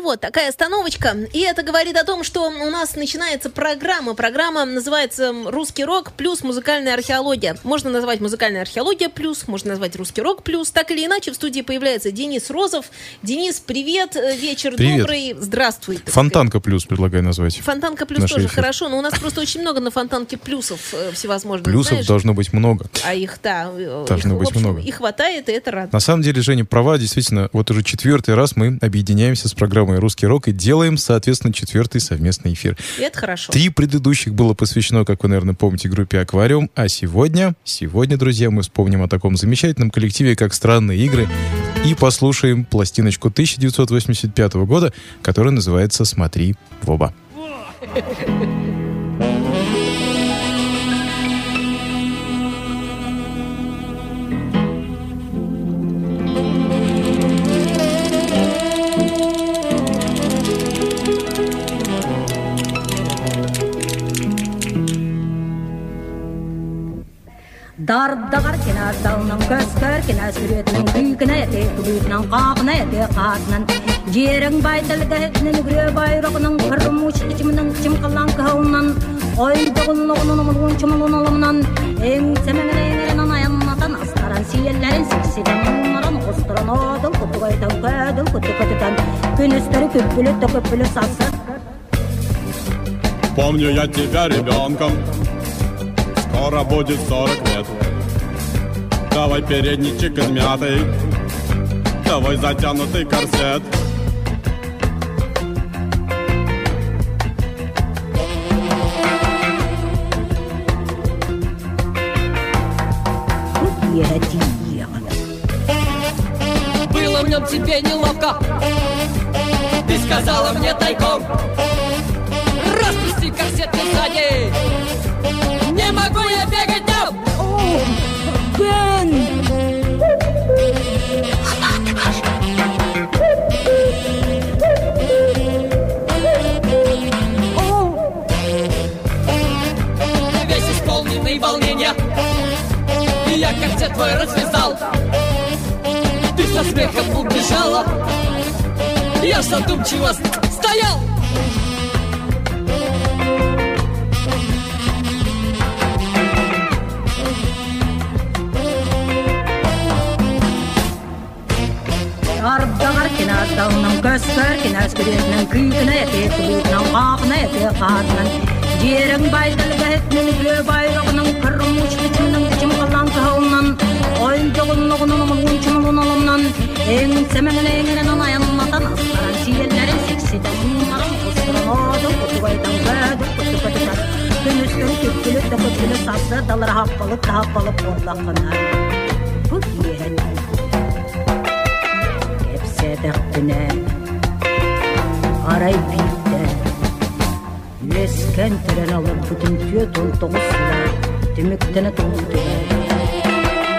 Ну вот, такая остановочка. И это говорит о том, что у нас начинается программа. Программа называется «Русский рок плюс музыкальная археология». Можно назвать «Музыкальная археология плюс», можно назвать «Русский рок плюс». Так или иначе, в студии появляется Денис Розов. Денис, привет, э, вечер Привет. добрый, здравствуй. Фонтанка плюс предлагаю назвать. Фонтанка плюс Наш тоже эфир. хорошо, но у нас просто очень много на фонтанке плюсов э, всевозможных. Плюсов знаешь. должно быть много. А их, да, э, Должно их, быть общем, много. И хватает, и это радует. На самом деле, Женя права, действительно, вот уже четвертый раз мы объединяемся с программой «Русский рок» и делаем, соответственно, четвертый совместный эфир. И это хорошо. Три предыдущих было посвящено, как вы, наверное, помните, группе «Аквариум», а сегодня, сегодня, друзья, мы вспомним о таком замечательном коллективе, как «Странные игры», и послушаем пластиночку 1985 года, которая называется «Смотри в оба». Дардагар кинар далның көскөр кинар сүретінің күйкіне те күбітінің қақына те қатынан жерің байтылды этнен үгіре байрағының кырым учичімінің чым қылан кауынан ойдығылығының ұнчымылын алымынан ең семеңін еңерінен аяннатан астаран сиеллерін сексиден ұнаран қостыран одыл күтігайтан көділ күті күтітен күністері көппілі төкөппілі сасы Помню я тебя ребенком Скоро будет сорок лет. Давай передничек измятый. Давай затянутый корсет. Было в нем тебе неловко. Ты сказала мне тайком. Распусти корсет ты сзади Могу я бегать там Весь исполненный волнения. И я корсет твой развязал. Ты со смехом убежала. Я задумчиво Kastoğunun köstör kinaz güdüğünün küyüne ete kulüğünün qağına ete qadının Jerin baydıl gəhətinin gö bayrağının kırım uç biçiminin biçim qıllan qahılından Oyun doğunluğunun mulğun çumulun alımdan Eğin semenin eğininin ayanmatan aslan Siyerlerin seksiden bunların kusurun odun kutuvaydan gödü kutu kutu Gün üstün küpülük de küpülük tatlı dalara happalıp da happalıp boğulakına تقنا Arayıp yiğitler Mesken tren alıp bütün tüye ton toğusla Tümüktene toğuldu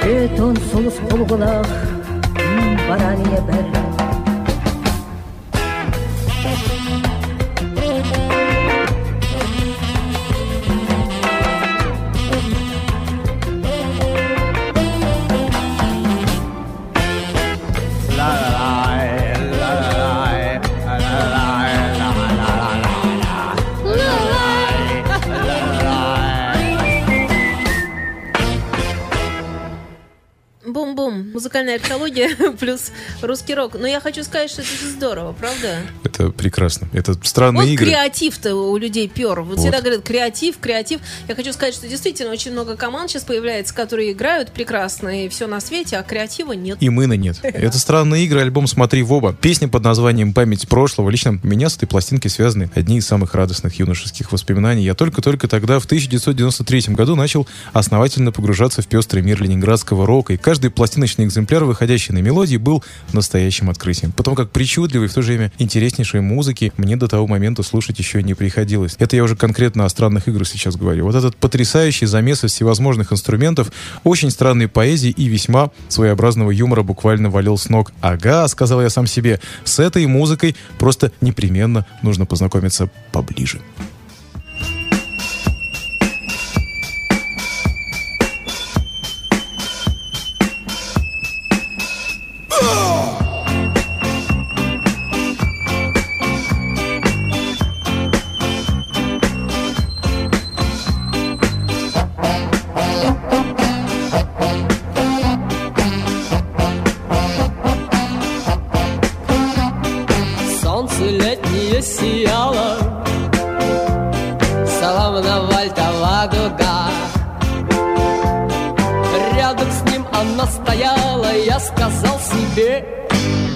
Tüye ton solus kolgulak hmm, Baraniye berrak Музыкальная археология плюс русский рок. Но я хочу сказать, что это же здорово, правда? Это прекрасно. Это странные Вот игры. креатив-то у людей пер. Вот, Вот. всегда говорят креатив, креатив. Я хочу сказать, что действительно очень много команд сейчас появляется, которые играют прекрасно и все на свете, а креатива нет. И мына нет. Это странные игры, альбом «Смотри в оба». Песня под названием «Память прошлого». Лично меня с этой пластинки связаны одни из самых радостных юношеских воспоминаний. Я только-только тогда, в 1993 году, начал основательно погружаться в пестрый мир ленинградского рока. И каждый пластиночный экземпляр, выходящий на мелодии, был настоящим открытием. Потому как причудливой в то же время интереснейшей музыки мне до того момента слушать еще не приходилось. Это я уже конкретно о странных играх сейчас говорю. Вот этот потрясающий замес из всевозможных инструментов, очень странной поэзии и весьма своеобразного юмора буквально валил с ног. Ага, сказал я сам себе, с этой музыкой просто непременно нужно познакомиться поближе.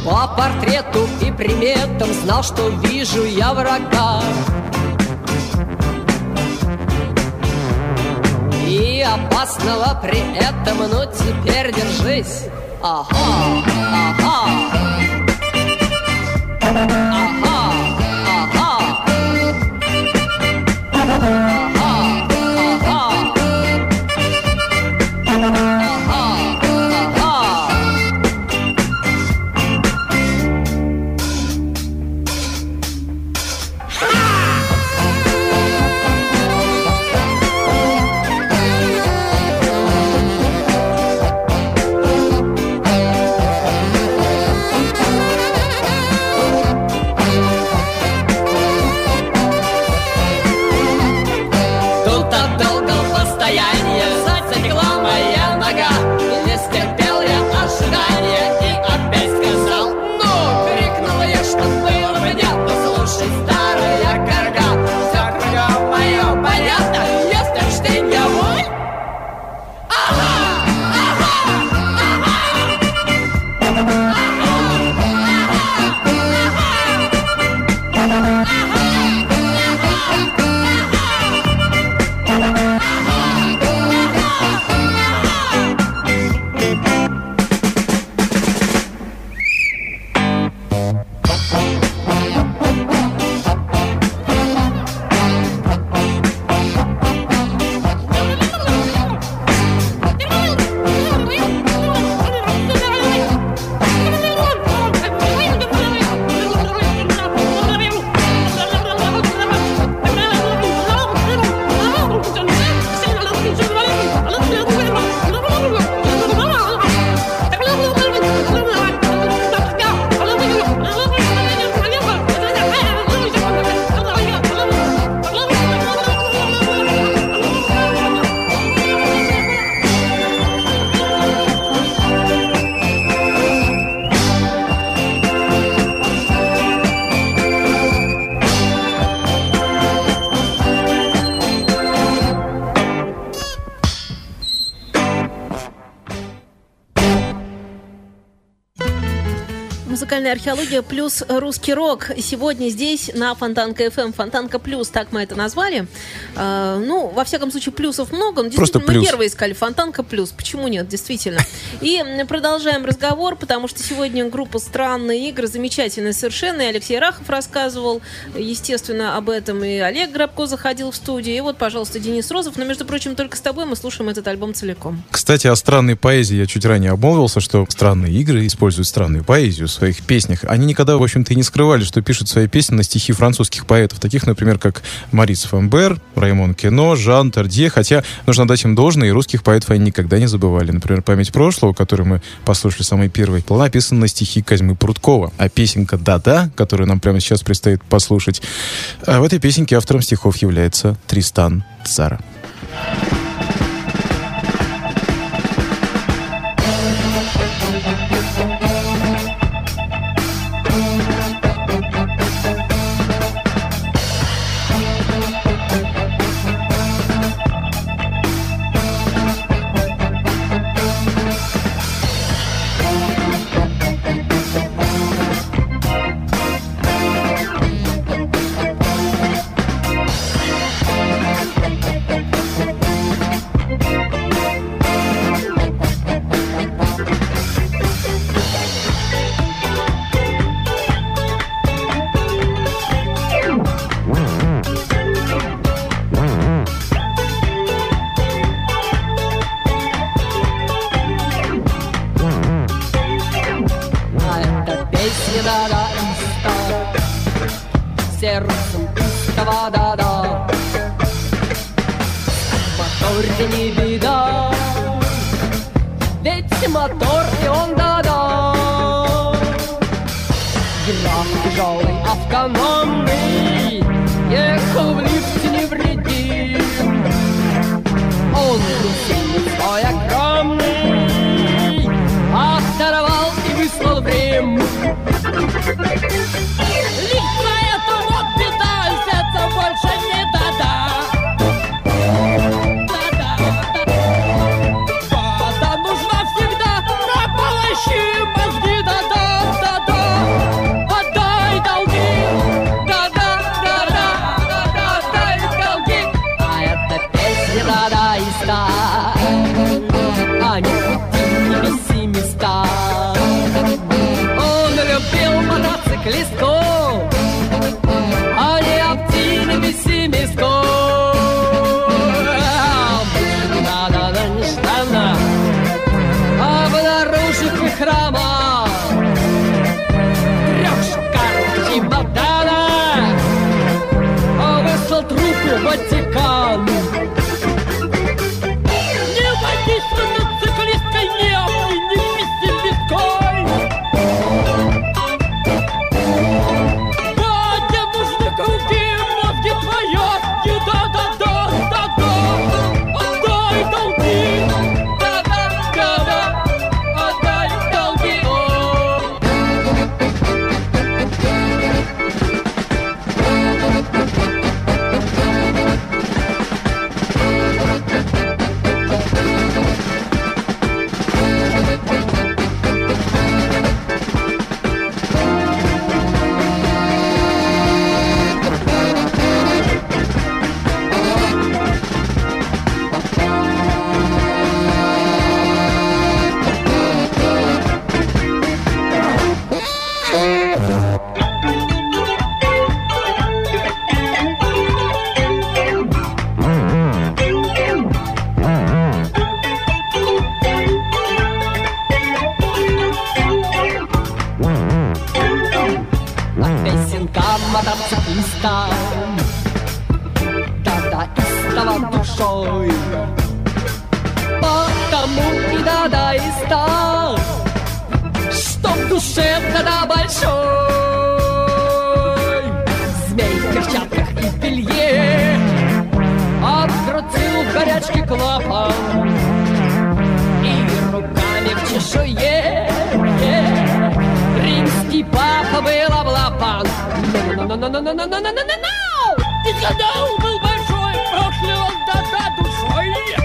По портрету и приметам знал, что вижу я врага. И опасного при этом, ну теперь держись. Ага, ага. Ага, Музыкальная археология плюс русский рок. Сегодня здесь на Фонтанка FM. Фонтанка плюс, так мы это назвали. Э, ну, во всяком случае, плюсов много. Но Просто действительно, мы плюс. первые искали Фонтанка плюс. Почему нет, действительно. И продолжаем разговор, потому что сегодня группа «Странные игры» замечательная совершенно. И Алексей Рахов рассказывал, естественно, об этом. И Олег Грабко заходил в студию. И вот, пожалуйста, Денис Розов. Но, между прочим, только с тобой мы слушаем этот альбом целиком. Кстати, о странной поэзии я чуть ранее обмолвился, что странные игры используют странную поэзию в своих песнях. Они никогда, в общем-то, и не скрывали, что пишут свои песни на стихи французских поэтов, таких, например, как Марис Фамбер, Раймон Кено, Жан Тардье, хотя нужно дать им должное, и русских поэтов они никогда не забывали. Например, «Память прошлого», которую мы послушали самой первой, была написана на стихи Козьмы Пруткова. А песенка «Да-да», которую нам прямо сейчас предстоит послушать, а в этой песенке автором стихов является Тристан Цара. А Песенка мотоциклиста Дадаистова душой Потому и дадаиста Что в душе да большой Змей в перчатках и белье Открутил в горячке клапан И руками в чешуе Римский папа был No-no-no-no-no-no-no-no-no-no! И когда он был большой, проклялся да-да душой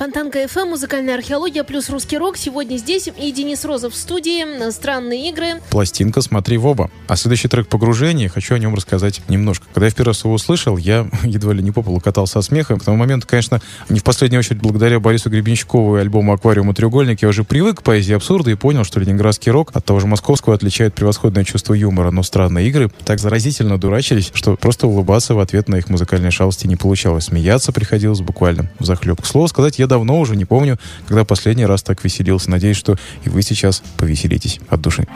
Фонтанка ФМ, музыкальная археология плюс русский рок. Сегодня здесь и Денис Розов в студии. Странные игры. Пластинка «Смотри в оба». А следующий трек «Погружение» хочу о нем рассказать немножко. Когда я в первый раз его услышал, я едва ли не по полу катался от смеха. К тому моменту, конечно, не в последнюю очередь благодаря Борису Гребенщикову и альбому «Аквариум и треугольник» я уже привык к поэзии абсурда и понял, что ленинградский рок от того же московского отличает превосходное чувство юмора. Но странные игры так заразительно дурачились, что просто улыбаться в ответ на их музыкальные шалости не получалось. Смеяться приходилось буквально в захлеб. К слову сказать, я давно уже не помню, когда последний раз так веселился. Надеюсь, что и вы сейчас повеселитесь от души.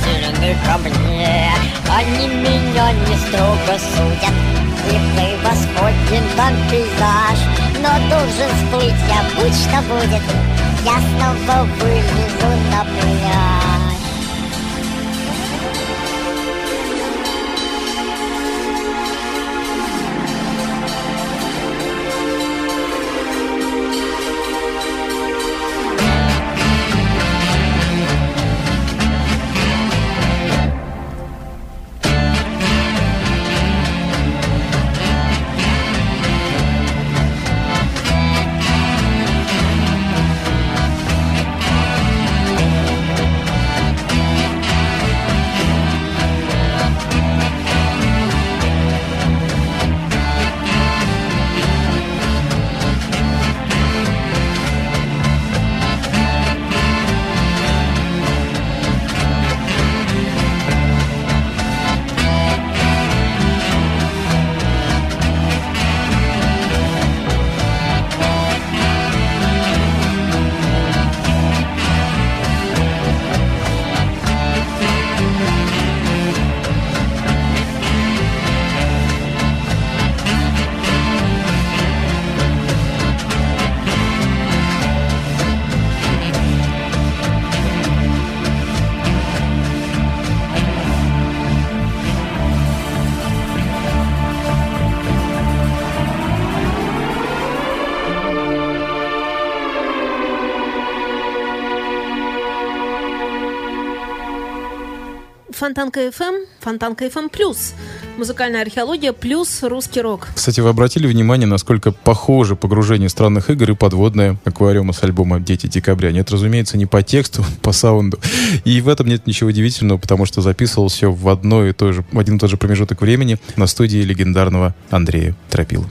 Снисходительны ко мне. Они меня не строго судят. И превосходен там пейзаж. Но должен всплыть я, будь что будет. Я снова вылезу на пляж Фонтанка FM, Фонтанка FM плюс, музыкальная археология плюс русский рок. Кстати, вы обратили внимание, насколько похоже погружение странных игр и подводное аквариума с альбома «Дети декабря». Нет, разумеется, не по тексту, по саунду. И в этом нет ничего удивительного, потому что записывал все в, одно и то же, в один и тот же промежуток времени на студии легендарного Андрея Тропила.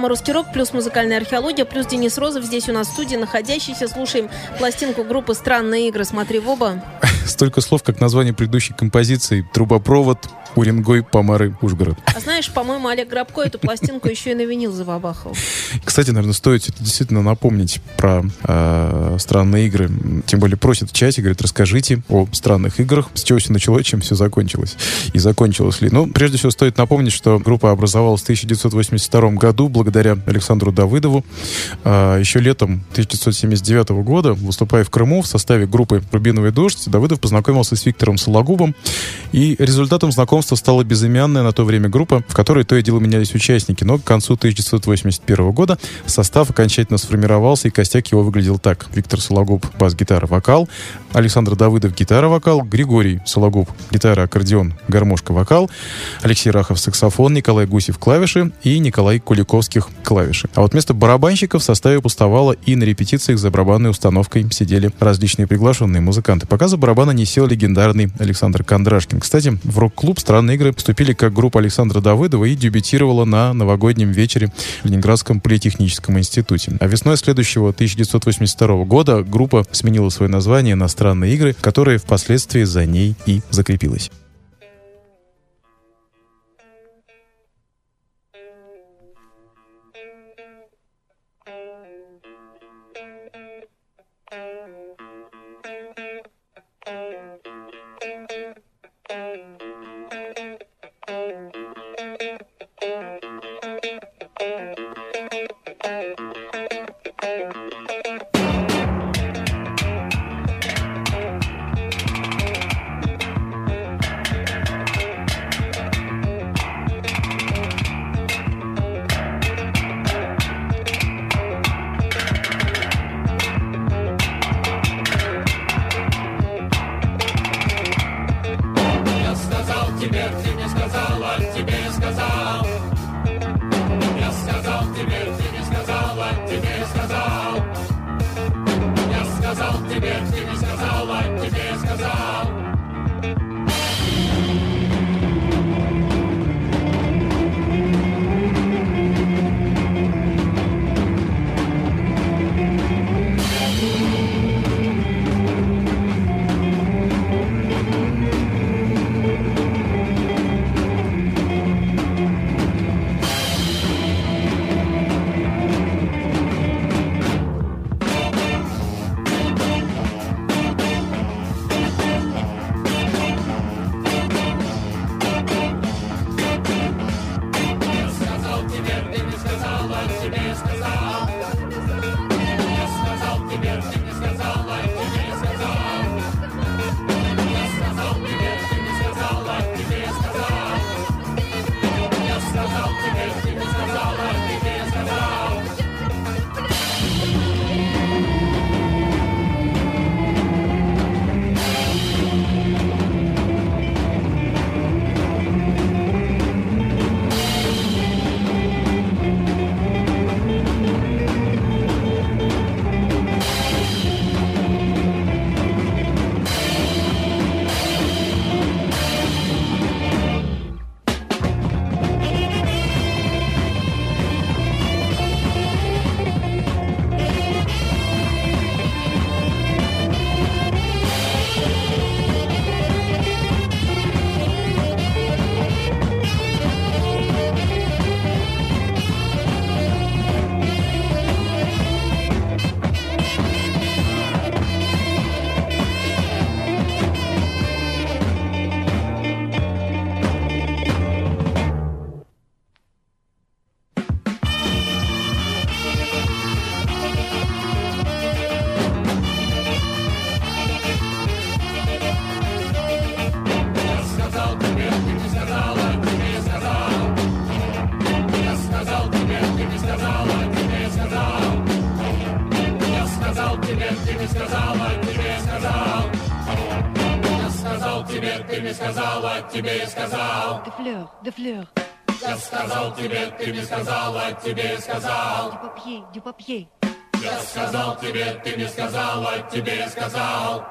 Программа «Русский рок», плюс музыкальная археология, плюс Денис Розов здесь у нас в студии находящийся. Слушаем пластинку группы «Странные игры». Смотри в оба. Столько слов, как название предыдущей композиции. Трубопровод, Уренгой, Помары, Ужгород. А знаешь, по-моему, Олег Грабко эту пластинку еще и на винил забабахал. Кстати, наверное, стоит действительно напомнить про э, странные игры. Тем более просят в чате, говорят, расскажите о странных играх, с чего все началось, чем все закончилось. И закончилось ли. Ну, прежде всего, стоит напомнить, что группа образовалась в 1980 1982 году благодаря Александру Давыдову. А, еще летом 1979 года, выступая в Крыму в составе группы «Рубиновый дождь», Давыдов познакомился с Виктором Сологубом, и результатом знакомства стала безымянная на то время группа, в которой то и дело менялись участники, но к концу 1981 года состав окончательно сформировался, и костяк его выглядел так. Виктор Сологуб — бас-гитара, вокал, Александр Давыдов — гитара-вокал, Григорий Сологуб — гитара, аккордеон, гармошка, вокал, Алексей Рахов — саксофон, Николай Гусев — клавиши и Николай Куликовских — клавиши. А вот вместо барабанщиков в составе пустовало и на репетициях за барабанной установкой сидели различные приглашенные музыканты. Пока за барабана не сел легендарный Александр Кондрашкин. Кстати, в рок-клуб «Странные игры» вступили как группа Александра Давыдова и дебютировала на новогоднем вечере в Ленинградском политехническом институте. А весной следующего 1982 года группа сменила свое название на «Странные игры», которое впоследствии за ней и закрепилось. Ты не сказала, тебе я сказал. Des fleurs, des fleurs, Я сказал тебе, ты не сказала, тебе я сказал. du papier, du papier. Я сказал тебе, ты не сказала, тебе я сказал.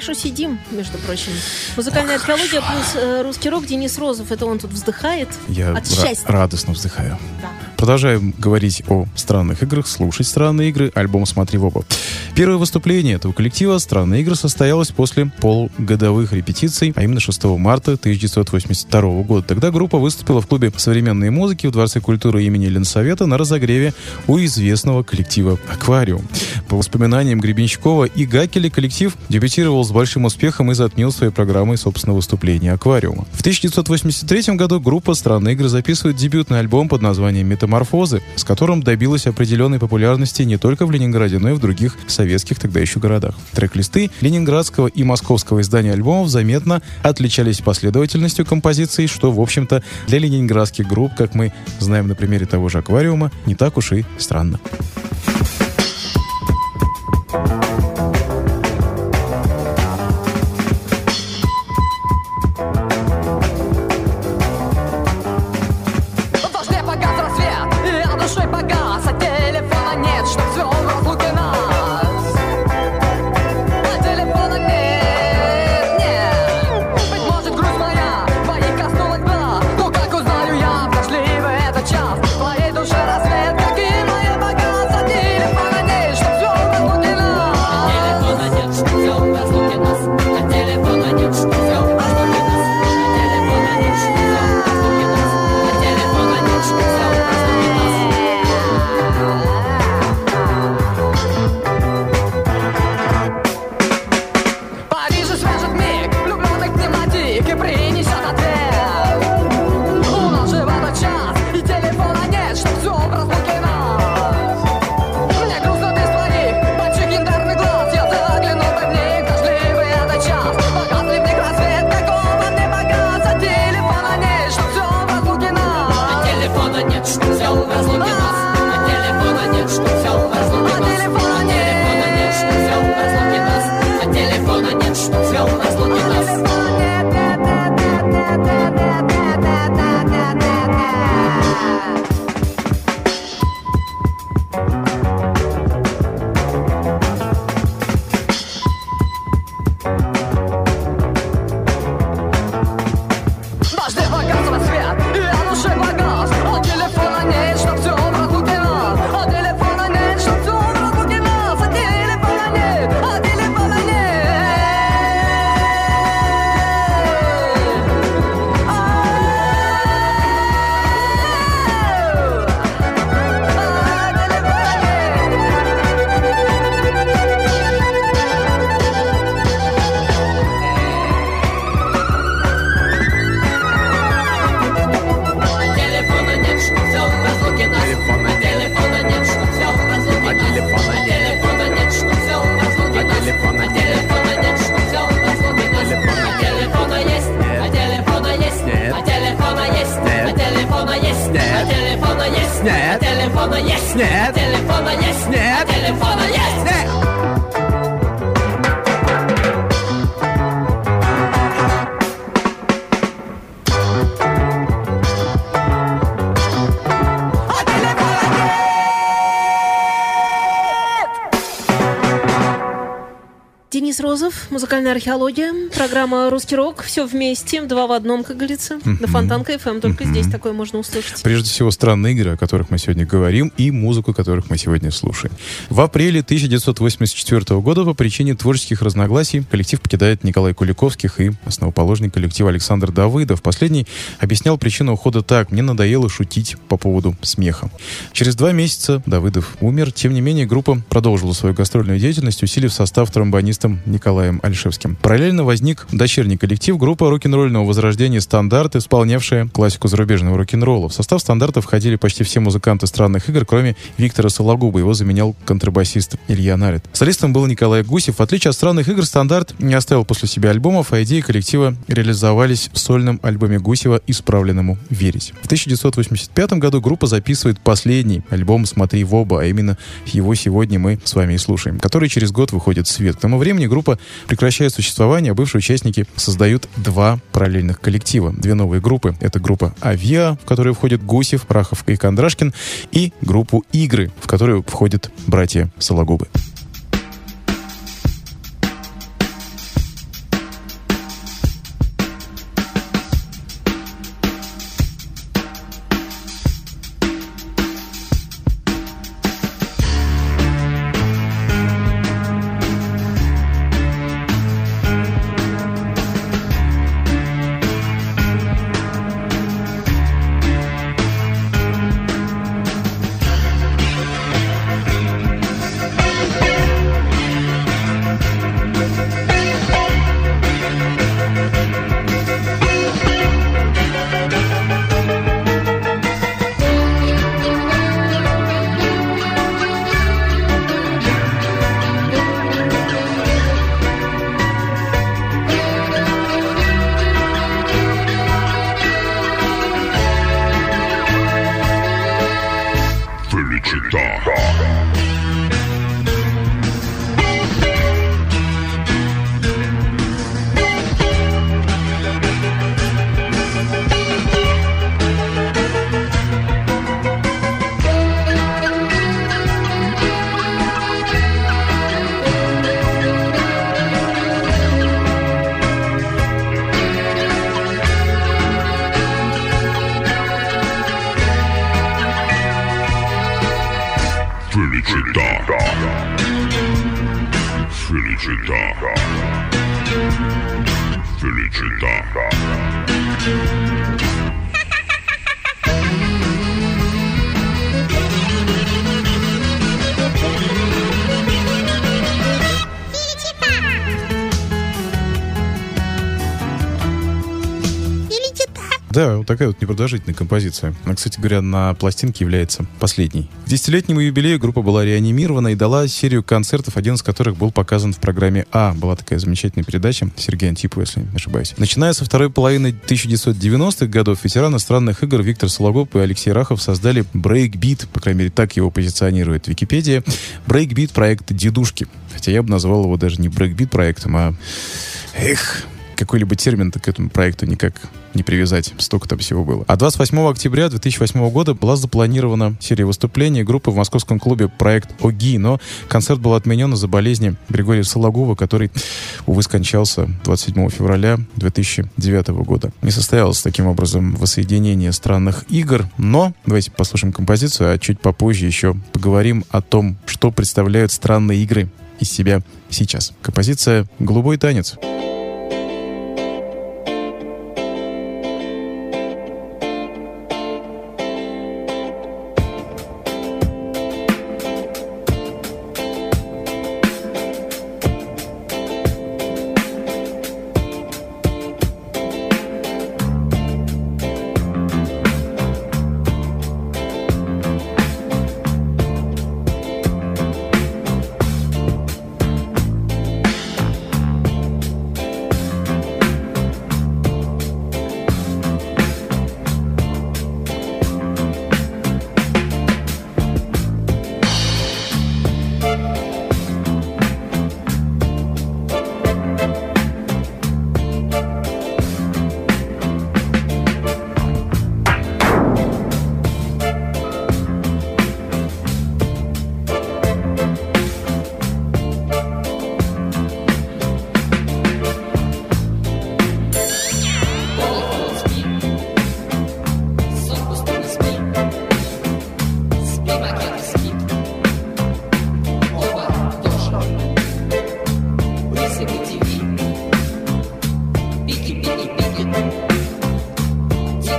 Хорошо сидим, между прочим. Музыкальная археология плюс э, русский рок. Денис Розов, это он тут вздыхает Я от счастья. радостно вздыхаю. Да. Продолжаем говорить о странных играх, слушать странные игры, альбом «Смотри в оба». Первое выступление этого коллектива «Странные игры» состоялось после полугодовых репетиций, а именно 6 марта 1982 года. Тогда группа выступила в клубе современной музыки в Дворце культуры имени Ленсовета на разогреве у известного коллектива «Аквариум». По воспоминаниям Гребенщикова и Гакеля, коллектив дебютировал с большим успехом и затмил своей программой собственного выступления «Аквариума». В 1983 году группа «Странные игры» записывает дебютный альбом под названием «Метаморфозы», с которым добилась определенной популярности не только в Ленинграде, но и в других советских тогда еще городах. Трек-листы ленинградского и московского издания альбомов заметно отличались последовательностью композиций, что, в общем-то, для ленинградских групп, как мы знаем на примере того же «Аквариума», не так уж и странно. Денис Розов, музыкальная археология, программа «Русский рок», все вместе, два в одном, как говорится. На Фонтанка ФМ, только здесь такое можно услышать. Прежде всего, странные игры, о которых мы сегодня говорим, и музыку, которых мы сегодня слушаем. В апреле 1984 года по причине творческих разногласий коллектив покидает Николай Куликовских и основоположник коллектива Александр Давыдов. Последний объяснял причину ухода так. «Мне надоело шутить по поводу смеха». Через два месяца Давыдов умер. Тем не менее, группа продолжила свою гастрольную деятельность, усилив состав тромбонистом Николаем Альшевским. Параллельно возник дочерний коллектив группа рок-н-ролльного возрождения «Стандарт», исполнявшая классику зарубежного рок-н-ролла. В состав «Стандарта» входили почти все музыканты странных игр, кроме Виктора Сологуба. Его заменял контрабасист Илья Нарит. Солистом был Николай Гусев. В отличие от странных игр, «Стандарт» не оставил после себя альбомов, а идеи коллектива реализовались в сольном альбоме Гусева «Исправленному верить». В 1985 году группа записывает последний альбом «Смотри в оба», а именно его сегодня мы с вами и слушаем, который через год выходит в свет. К тому времени группа прекращает существование, бывшие участники создают два параллельных коллектива. Две новые группы. Это группа «Авиа», в которую входят Гусев, Прахов и Кондрашкин, и группу «Игры», в которую входят братья Сологубы. Такая вот непродолжительная композиция. Она, кстати говоря, на пластинке является последней. К десятилетнему юбилею группа была реанимирована и дала серию концертов, один из которых был показан в программе «А». Была такая замечательная передача Сергея Антипова, если не ошибаюсь. Начиная со второй половины 1990-х годов, ветераны странных игр Виктор Сологуб и Алексей Рахов создали Breakbeat, по крайней мере, так его позиционирует Википедия. Breakbeat — проект «Дедушки». Хотя я бы назвал его даже не Breakbeat проектом, а... Эх, какой-либо термин-то к этому проекту никак не привязать. Столько там всего было. А 28 октября 2008 года была запланирована серия выступлений группы в московском клубе «Проект ОГИ», но концерт был отменен из-за болезни Григория Сологова, который, увы, скончался 27 февраля 2009 года. Не состоялось таким образом воссоединение странных игр, но давайте послушаем композицию, а чуть попозже еще поговорим о том, что представляют странные игры из себя сейчас. Композиция «Голубой танец». Вы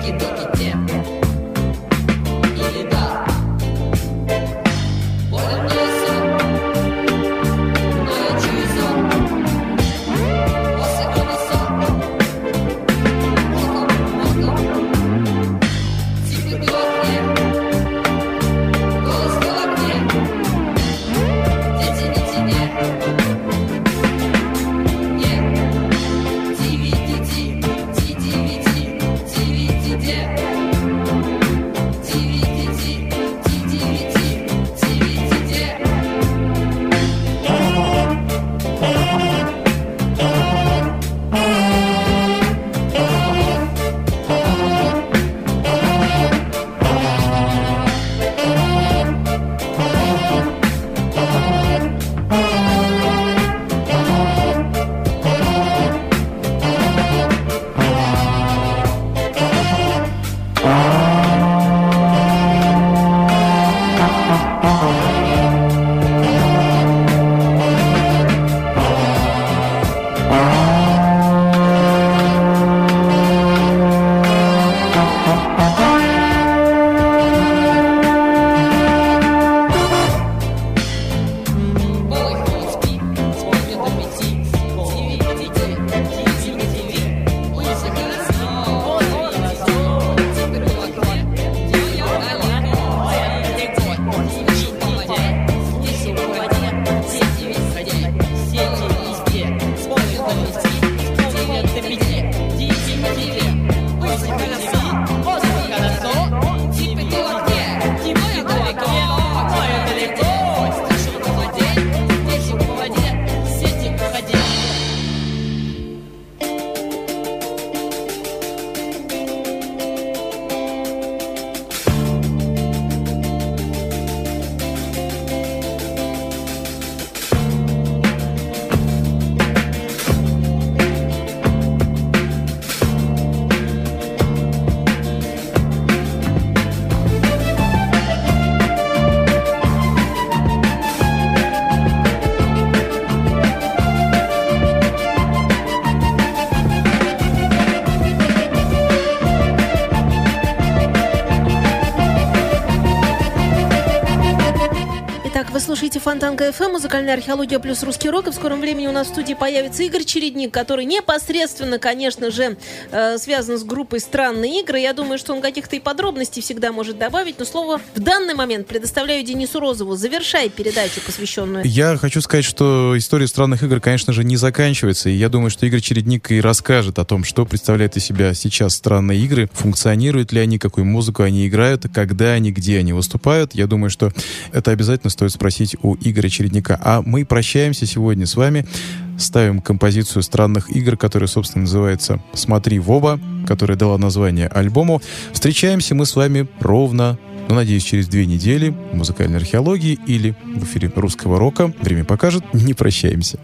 dicky dicky dip. Фонтанка ФМ, музыкальная археология плюс русский рок. И в скором времени у нас в студии появится Игорь Чередник, который непосредственно, конечно же, э, связан с группой «Странные игры». Я думаю, что он каких-то и подробностей всегда может добавить. Но слово в данный момент предоставляю Денису Розову. Завершай передачу, посвященную Я хочу сказать, что история странных игр, конечно же, не заканчивается. И я думаю, что Игорь Чередник и расскажет о том, что представляют из себя сейчас странные игры, функционируют ли они, какую музыку они играют, когда они, где они выступают. Я думаю, что это обязательно стоит спросить у Игоря Чередника. А мы прощаемся сегодня с вами. Ставим композицию странных игр, которая, собственно, называется «Смотри в оба», которая дала название альбому. Встречаемся мы с вами ровно ну, надеюсь, через две недели в музыкальной археологии или в эфире русского рока. Время покажет. Не прощаемся.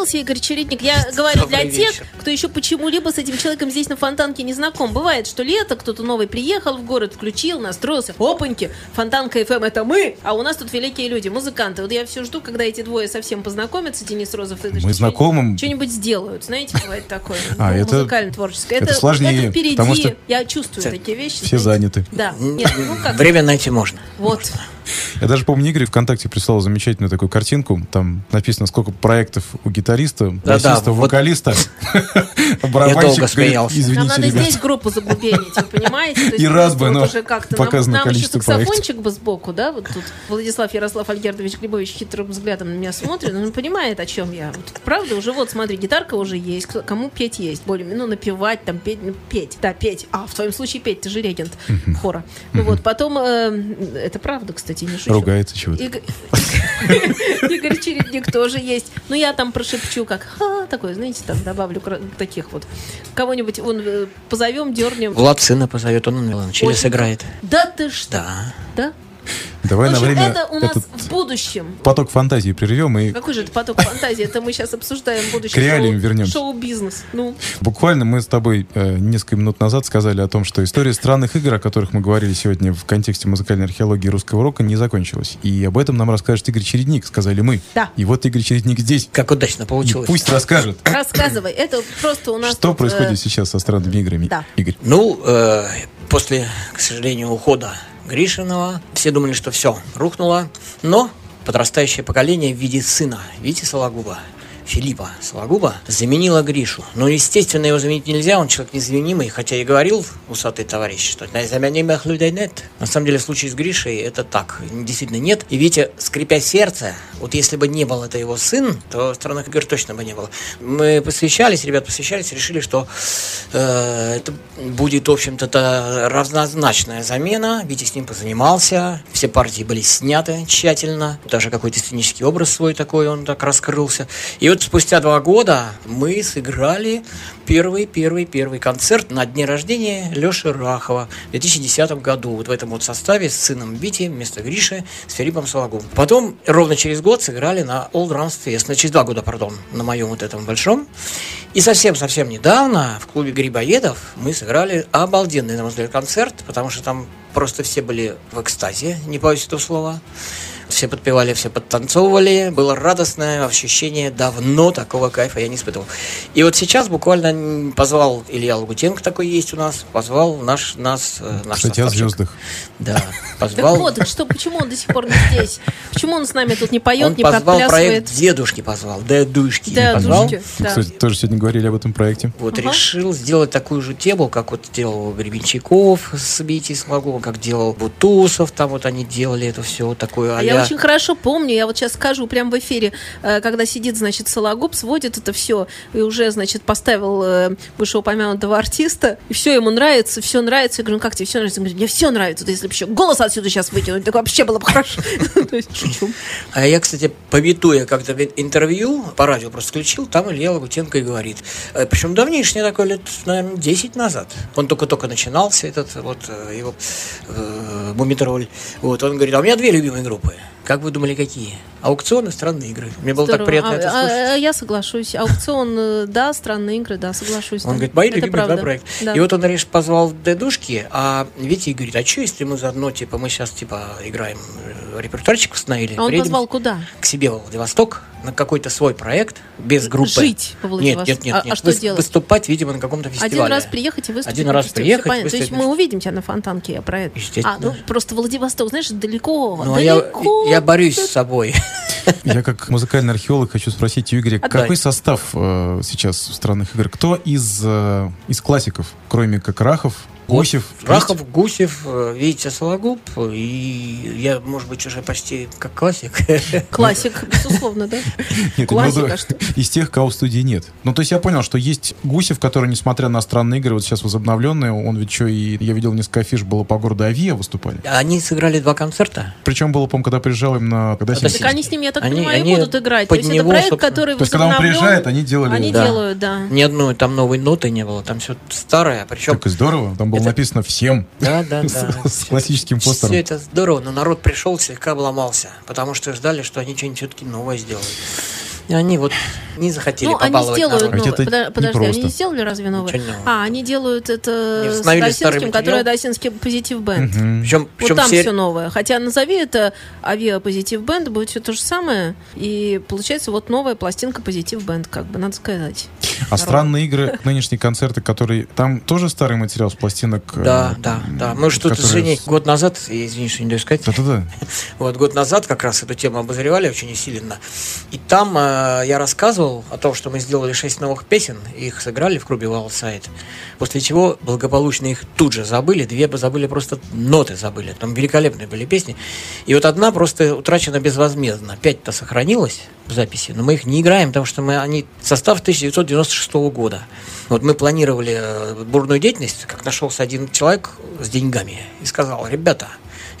Появился Игорь Чередник. Я говорю для Добрый тех, вечер. кто еще почему-либо с этим человеком здесь на Фонтанке не знаком. Бывает, что лето, кто-то новый приехал в город, включил, настроился. Опаньки, Фонтанка ФМ это мы, а у нас тут великие люди, музыканты. Вот я все жду, когда эти двое совсем познакомятся, Денис Розов и Игорь Мы Чередник, знакомы. Что-нибудь сделают, знаете, бывает такое. А, Ну, это- Музыкально-творческое. это сложнее, это впереди. потому что Я чувствую такие вещи. Все знаете. заняты. Да. Нет, ну как Время найти можно. Вот. Я даже помню, Игорь ВКонтакте прислал замечательную такую картинку. Там написано, сколько проектов у гитариста, басиста, вокалиста. долго Барабанщик смеялся. Нам извините, надо здесь группу забубенить, вы понимаете? И раз бы, но уже как-то нам- показано количество саксофончик бы сбоку, да? Вот тут Владислав Ярослав Альгердович Глебович хитрым взглядом на меня смотрит, он понимает, о чем я. Правда, уже вот, смотри, гитарка уже есть, кому петь есть, более ну, напевать, там, петь, ну, петь, да, петь. А, в твоем случае петь, ты же регент хора. Ну вот, потом, э, это правда, кстати, не шучу. Ругается чего-то. Игорь Игорь Чередник тоже есть. Ну, я там прошепчу, как ха, такой, знаете, там добавлю таких вот. Кого-нибудь он э, позовем, дернем. Влад сына позовет, он на Очень сыграет. Да ты что? Да. Да? Давай В на время это у нас в будущем. поток фантазии прервем и Какой же это поток фантазии? Это мы сейчас обсуждаем будущее К реалиям шоу- вернемся. шоу-бизнес. Ну, Буквально мы с тобой э, несколько минут назад сказали о том, что история странных игр, о которых мы говорили сегодня в контексте музыкальной археологии русского рока, не закончилась. И об этом нам расскажет Игорь Чередник, сказали мы. Да. И вот Игорь Чередник здесь. Как удачно И получилось. пусть расскажет, рассказывай. Это просто у нас что тут, э, происходит сейчас со странными играми. да. Игорь. Ну, э, после, к сожалению, ухода Гришинова, все думали, что все, рухнуло. Но подрастающее поколение в виде сына Вити Сологуба, Филиппа Сологуба, заменило Гришу. Но, естественно, его заменить нельзя, он человек незаменимый, хотя и говорил усатый товарищ, что незаменимых людей нет. На самом деле, в случае с Гришей это так, действительно нет. И Витя, скрипя сердце, вот если бы не был это его сын, то странных игр точно бы не было. Мы посвящались, ребят посвящались, решили, что э, это будет, в общем-то, та равнозначная замена. Витя с ним позанимался, все партии были сняты тщательно, даже какой-то сценический образ свой такой, он так раскрылся. И вот спустя два года мы сыграли первый, первый, первый концерт на дне рождения Леши Рахова в 2010 году. Вот в этом вот составе с сыном Вити вместо Гриши с Филиппом Сологубом. Потом ровно через год сыграли на All Drums Fest, на через два года, пардон, на моем вот этом большом. И совсем-совсем недавно в клубе Грибоедов мы сыграли обалденный, на мой взгляд, концерт, потому что там просто все были в экстазе, не боюсь этого слова. Все подпевали, все подтанцовывали. Было радостное ощущение. Давно такого кайфа я не испытывал. И вот сейчас буквально позвал Илья Лагутенко такой есть у нас. Позвал наш, нас, э, наш Кстати, о звездах. Да, Так позвал. вот, что, почему он до сих пор не здесь? Почему он с нами тут не поет, Он не позвал проект дедушки позвал, дедушки Да, позвал. душки, Мы, да. Кстати, тоже сегодня говорили об этом проекте. Вот Ага. решил сделать такую же тему, как вот делал Гребенщиков с Бити Смогу, как делал Бутусов, там вот они делали это все такое А очень хорошо помню, я вот сейчас скажу прямо в эфире, э, когда сидит, значит, Сологуб, сводит это все, и уже, значит, поставил э, вышеупомянутого артиста, и все ему нравится, все нравится. Я говорю, ну как тебе все нравится? Он говорит, мне все нравится, Да если бы еще голос отсюда сейчас вытянуть, так вообще было бы хорошо. То есть, шучу. А я, кстати, повитуя как-то интервью, по радио просто включил, там Илья Лагутенко и говорит. Причем давнишнее такое, лет, наверное, 10 назад. Он только-только начинался, этот вот э, его э, Мумитроль. Вот, он говорит, а у меня две любимые группы. Как вы думали, какие? Аукцион и странные игры. Мне было так приятно А- это а- слушать. а я соглашусь. Аукцион, э, да, странные игры, да, соглашусь. Он да. говорит, мои Это любимые два правда. проекта. Да. И вот он решил позвал дедушки, а Витя говорит, а что если мы заодно, типа, мы сейчас, типа, играем э, репертуарчик установили, А он приедем позвал куда? к себе в Владивосток на какой-то свой проект без группы. Жить во Нет, Владивостоке. нет, нет. А- а нет. что Выс- делать? Выступать, видимо, на каком-то фестивале. Один раз приехать и выступить. Один раз приехать, понятно. То есть мы увидим тебя на фонтанке, я про это. Естественно. А, ну просто Владивосток, знаешь, далеко. Ну, а я, далеко. я борюсь с собой. Я как музыкальный археолог хочу спросить у Игоря, Отдай. какой состав э, сейчас в странных игр? Кто из, э, из классиков, кроме как Рахов, Гусев? Рахов, Гусев, э, Витя Сологуб, и я, может быть, уже почти как классик. Классик, безусловно, да? Нет, я Классика, виду, из тех, кого в студии нет. Ну, то есть я понял, что есть Гусев, который, несмотря на странные игры, вот сейчас возобновленные, он ведь что и... Я видел несколько афиш, было по городу Авиа выступали. Они сыграли два концерта. Причем было, по-моему, когда приезжал именно... Когда Да, сидел- Так они с ним, я так Они- понимаю, они будут играть. То есть это проект, который То есть, когда он приезжает, они делали... Они Да. делают, да. Ни одной там новой ноты не было, там все старое, причем... Так и здорово. Там было Это- написано «Всем». Да, да, да. с классическим постером. Все это здорово, но народ пришел, слегка обломался, потому что ждали, что они что-нибудь все-таки новое сделают. И они вот не захотели Ну, они побаловать сделают народ. Новое. это Подо- Подожди, они непросто. не сделали разве новое? Ничего нового. А, они делают это с Досинским, материал? который Досинский позитив бенд. Мгм. Причем, Вот причем там все... все новое. Хотя назови это авиа позитив бенд, будет все то же самое. И получается вот новая пластинка позитив бенд, как бы, надо сказать. А странные игры, нынешние концерты, которые... Там тоже старый материал с пластинок? э, Да, да, да. Мы что-то которые- Женей год назад, извини, что не даю сказать, Да-да-да. вот год назад как раз эту тему обозревали очень усиленно. И там э, я рассказывал о том, что мы сделали шесть новых песен, их сыграли в клубе Wild Side, после чего благополучно их тут же забыли, две бы забыли просто ноты забыли. Там великолепные были песни. И вот одна просто утрачена безвозмездно. Пять-то сохранилось в записи, но мы их не играем, потому что мы, они состав 1996 года. Вот мы планировали э, бурную деятельность, как нашелся один человек с деньгами и сказал, ребята,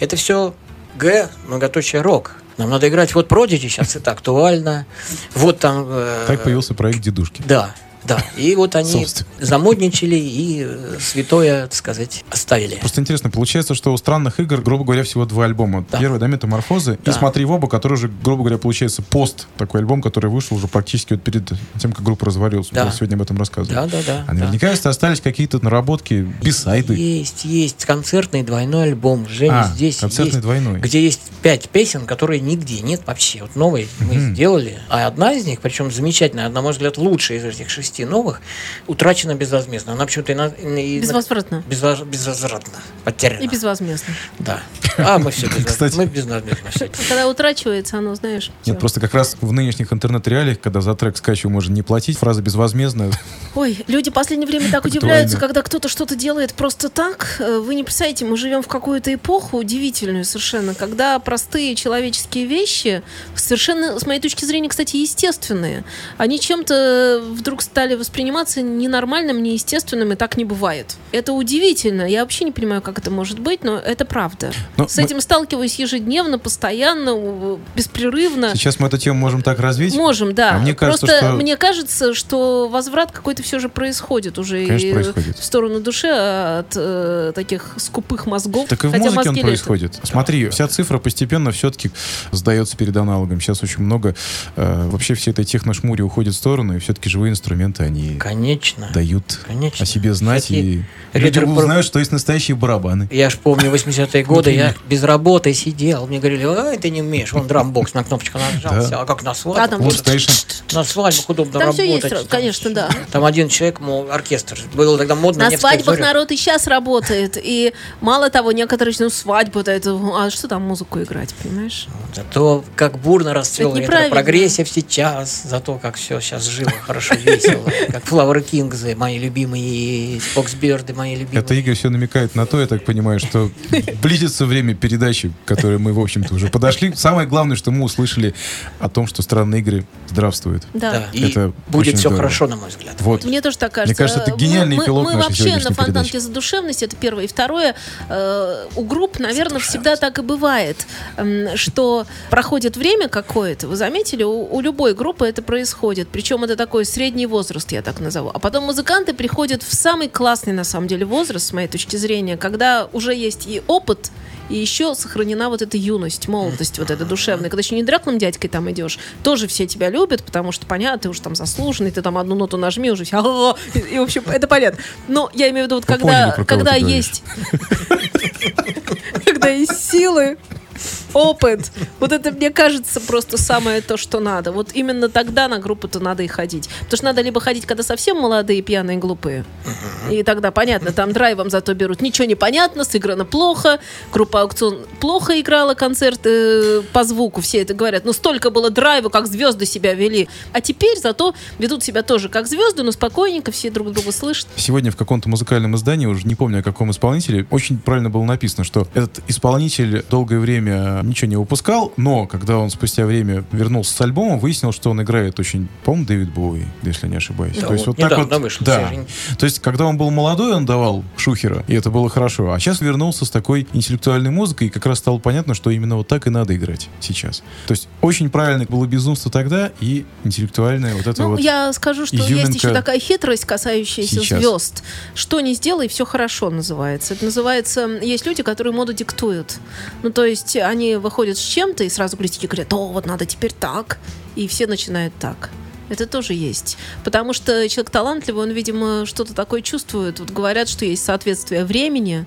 это все Г, многоточие рок. Нам надо играть вот Продиджи, сейчас это актуально. Вот там... э, Так появился проект «Дедушки». Да, да. И вот они Собственно. замодничали и э, святое, так сказать, оставили. Просто интересно, получается, что у странных игр, грубо говоря, всего два альбома. Да. Первый, да, «Метаморфозы», и Да. «Смотри в оба», который уже, грубо говоря, получается пост, такой альбом, который вышел уже практически вот перед тем, как группа развалилась. Да. Мы сегодня об этом рассказывали. Да, да, да. А наверняка, если остались какие-то наработки, бисайды. Есть, есть концертный двойной альбом. Женя А, здесь концертный есть, двойной. где есть пять песен, которые нигде нет вообще. Вот новые мы сделали, а одна из них, причем замечательная, на мой взгляд, лучшая из этих шести новых, утрачена безвозмездно. Она почему-то и на- и на- Безвозвратно. безвоз- безвозвратно потеряна. И безвозмездно. Да. А мы все безвозмездно. Кстати. Мы безвозмездно все. Когда утрачивается, оно, знаешь. Нет, просто как раз в нынешних интернет-реалиях, когда за трек скачиваю можно не платить, фраза безвозмездно. Ой, люди в последнее время так Актуально. удивляются, когда кто-то что-то делает просто так. Э, Вы не представляете, мы живем в какую-то эпоху удивительную совершенно, когда простые человеческие вещи, совершенно, с моей точки зрения, кстати, естественные, они чем-то вдруг стали восприниматься ненормальным, неестественным, и так не бывает. Это удивительно. Я вообще не понимаю, как это может быть, но это правда. Но С мы- этим сталкиваюсь ежедневно, постоянно, беспрерывно. Сейчас мы эту тему можем так развить. Можем, да. А мне кажется, Просто что- мне кажется, что возврат какой-то все же происходит уже Конечно, и происходит. в сторону души от э, таких скупых мозгов. Так и в музыке он происходит. Смотри, вся цифра постепенно все-таки сдается перед аналогом. Сейчас очень много э, вообще всей этой техношмури уходит в сторону, и все-таки живые инструменты, они Конечно. дают Конечно. о себе знать, Всякие и люди ретро- узнают, что есть настоящие барабаны. Я ж помню 80-е годы, я без работы сидел. Мне говорили, ой, ты не умеешь. Вон драмбокс на кнопочку нажал. Да. всё, А как на свадьбу? На свадьбах удобно работать. конечно, да. Там один человек, мол, оркестр. Было тогда модно. На свадьбах народ и сейчас работает. И мало того, некоторые, ну, это, это, а что там музыку играть, понимаешь? Зато как бурно расцвел Это неправильно. прогрессив сейчас. Зато как все сейчас живо, хорошо, весело. Как Flower Kings, мои любимые, Spock's Beard ы, мои любимые. Это Игорь все намекает на то, я так понимаю, что близится время передачи, к которой мы, в общем-то, уже подошли. Самое главное, что мы услышали о том, что странные игры здравствуют. Да. И Это будет все здорово. хорошо, на мой взгляд. Вот. Мне тоже так кажется. Мне кажется, это гениальный мы, эпилог мы, нашей вообще на фонтанке передачи. задушевности, это первое. И второе, э, у групп, наверное, всегда так и бывает, эм, что проходит время какое-то, вы заметили, у, у любой группы это происходит. Причем это такой средний возраст, я так назову. А потом музыканты приходят в самый классный, на самом деле, возраст, с моей точки зрения, когда уже есть и опыт, и еще сохранена вот эта юность, молодость вот эта душевная. Когда еще не драклым дядькой там идешь, тоже все тебя любят, потому что, понятно, ты уж там заслуженный, ты там одну ноту нажми, уже все, и, и, в общем, это понятно. Но я имею в виду, вот когда, поняли, когда есть... Когда есть силы, опыт. Вот это, мне кажется, просто самое то, что надо. Вот именно тогда на группу-то надо и ходить. Потому что надо либо ходить, когда совсем молодые, пьяные, глупые. И тогда, понятно, там драйвом зато берут. Ничего не понятно, сыграно плохо. Группа «Аукцион» плохо играла концерт э, по звуку. Все это говорят. Но столько было драйва, как звезды себя вели. А теперь зато ведут себя тоже как звезды, но спокойненько, все друг друга слышат. Сегодня в каком-то музыкальном издании, уже не помню о каком исполнителе, очень правильно было написано, что этот исполнитель долгое время ничего не выпускал, но когда он спустя время вернулся с альбомом, выяснил, что он играет очень, по-моему, Дэвид Боуи, если не ошибаюсь. Да, То есть вот так вот, вышел да. То есть когда он был молодой, он давал шухера, и это было хорошо. А сейчас вернулся с такой интеллектуальной музыкой, и как раз стало понятно, что именно вот так и надо играть сейчас. То есть очень правильно было безумство тогда и интеллектуальное вот это Ну, вот. я скажу, что есть еще такая хитрость, касающаяся сейчас. звезд. Что не сделай, все хорошо называется. Это называется... Есть люди, которые моду диктуют. Ну, то есть они выходят с чем-то, и сразу критики говорят, о, вот надо теперь так. И все начинают так. Это тоже есть. Потому что человек талантливый, он, видимо, что-то такое чувствует. Вот говорят, что есть соответствие времени,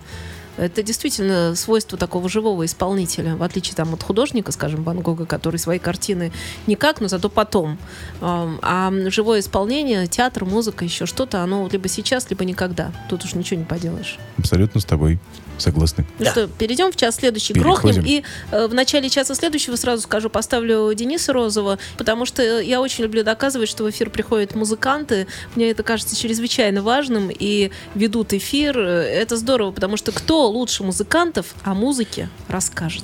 Это действительно свойство такого живого исполнителя, в отличие там, от художника, скажем, Ван Гога, который свои картины никак, но зато потом. А живое исполнение, театр, музыка, еще что-то, оно либо сейчас, либо никогда. Тут уж ничего не поделаешь. Абсолютно с тобой согласны. Ну что, перейдем в час следующий, Переходим. грохнем. И э, в начале часа следующего сразу скажу, поставлю Дениса Розова, потому что я очень люблю доказывать, что в эфир приходят музыканты. Мне это кажется чрезвычайно важным и ведут эфир. Э, Это здорово, потому что кто лучше музыкантов о музыке расскажет.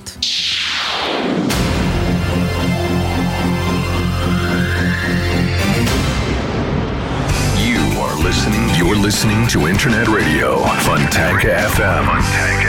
You're listening to Internet Radio, Funtank FM. Funtank